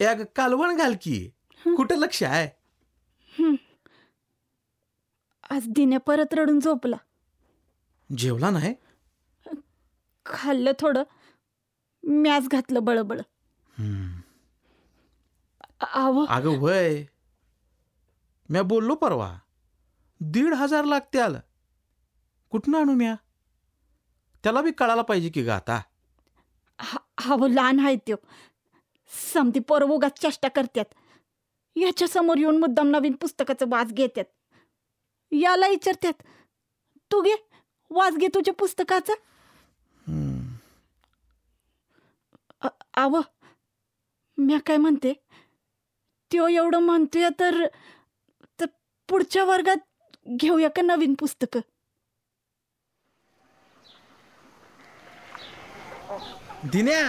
ए अगं कालवण घाल की. कुठं लक्ष आहे? आज दिने परत रडून झोपला. जेवला नाही? खाल्लं थोडं. मॅच घातलं बळबळ. आव. अगं वय. म्या बोललो परवा. दीड हजार लागत्याल कुठनं आणू म्या? त्याला बी कळायला पाहिजे की ग आता. अहो लहान आहे त्यो. समती पोरं उगाच चेष्टा करतात याच्या समोर येऊन मुद्दाम नवीन पुस्तकाचं वाच घेतात याला विचारतात तू घे वाच घे तुझ्या पुस्तकाचं. आव म्या काय म्हणते? त्यो एवढं म्हणतोय तर तर पुढच्या वर्गात घेऊया का नवीन पुस्तकं? दिन्या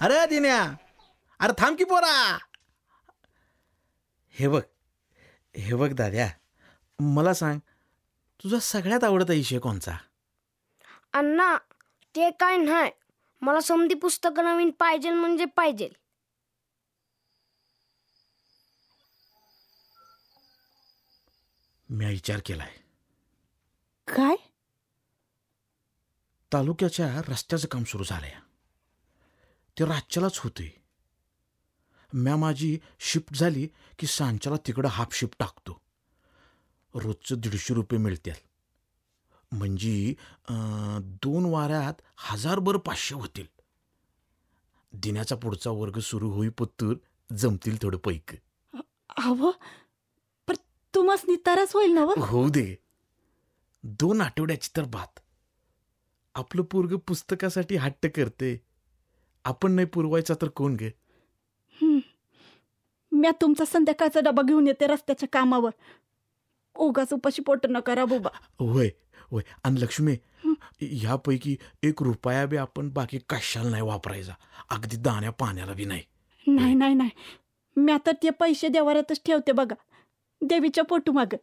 अरे दिन्या. अरे थांब की पोरा. हे बघ हे बघ दाद्या मला सांग तुझा सगळ्यात आवडता विषय कोणचा अण्णा ते काय नाही. मला समधी पुस्तकं नवीन पाहिजे म्हणजे पाहिजे मी विचार केलाय. काय? तालुक्याच्या रस्त्याचं काम सुरू झालंय. ते रातच्यालाच होते म्या माझी शिफ्ट झाली की सांच्याला तिकडं हाफ शिफ्ट टाकतो. रोजचं दीडशे रुपये मिळतील. म्हणजे दोन वाऱ्यात हजारभर पाचशे होतील. दिनाचा पुढचा वर्ग सुरू होईपत्तूर जमतील थोडं पैक. आव पर तुम्हाच निताराच होईल ना? होऊ दे. दोन आठवड्याची तर बात. आपलं पोरग पुस्तकासाठी हट्ट करते. आपण नाही पुरवायचा तर कोण गे. म्या तुमचा संध्याकाळचा डबा घेऊन येते रस्त्याच्या कामावर. उगाच उपाशी पोट न करा बुबा होय होय. आणि लक्ष्मी ह्यापैकी एक रुपया बी आपण बाकी कशाला नाही वापरायचा. अगदी दाण्या पाण्याला बी नाही. नाही नाही नाही. म्या तर ते पैसे देवाऱ्यातच ठेवते बघा. देवीच्या पोटू माग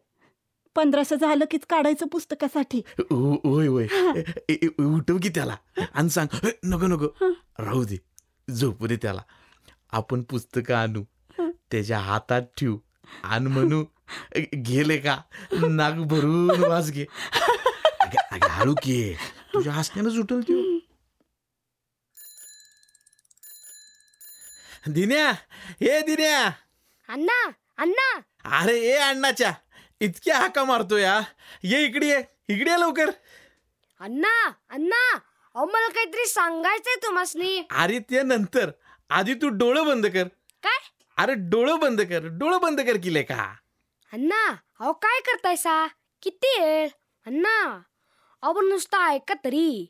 पंधराशे झालं कीच काढायचं पुस्तकासाठी. हो- होय होय. उठव की त्याला. आणि सांग "ए, नको नको. राहू दे. झोपू दे त्याला. आपण पुस्तकं आणू. त्याच्या हातात ठेवू. आणि म्हणू "ए, गेले का? नाक भरून वास घे. हळू की तुझ्या हसण्यानं सुटल तू दिन्या हे दिन्या. अण्णा अण्णा. अरे ए अण्णाच्या. इतक्या हाका मारतो या ये इकडे ये. इकडे ये लवकर. अण्णा अण्णा. अहो मला काहीतरी सांगायचंय तुम्हासनी. अरे ते नंतर. आधी तू डोळं बंद कर. काय? अरे डोळं बंद कर. डोळं बंद कर किले का अण्णा अहो काय करतायसा किती वेळ? अण्णा अहो नुसतं ऐका तरी.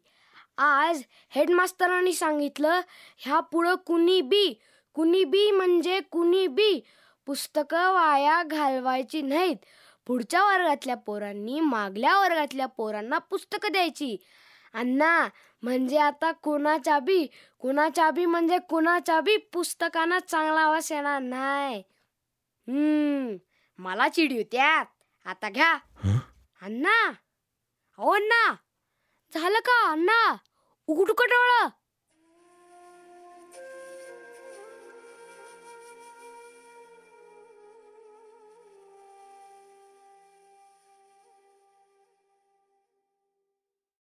आज हेडमास्तरांनी सांगितलं ह्या पुढं कुणी बी कुणी बी म्हणजे कुणी बी पुस्तकं वाया घालवायची नाहीत. पुढच्या वर्गातल्या पोरांनी मागल्या वर्गातल्या पोरांना पुस्तकं द्यायची. अण्णा म्हणजे आता कुणाच्या बी कुणाच्या बी म्हणजे कुणाच्या बी पुस्तकांना चांगला आवाज येणार नाही. हम्म मला चिड त्यात आता घ्या? अण्णा हो अण्णा झालं का अण्णा? उघड डोळं?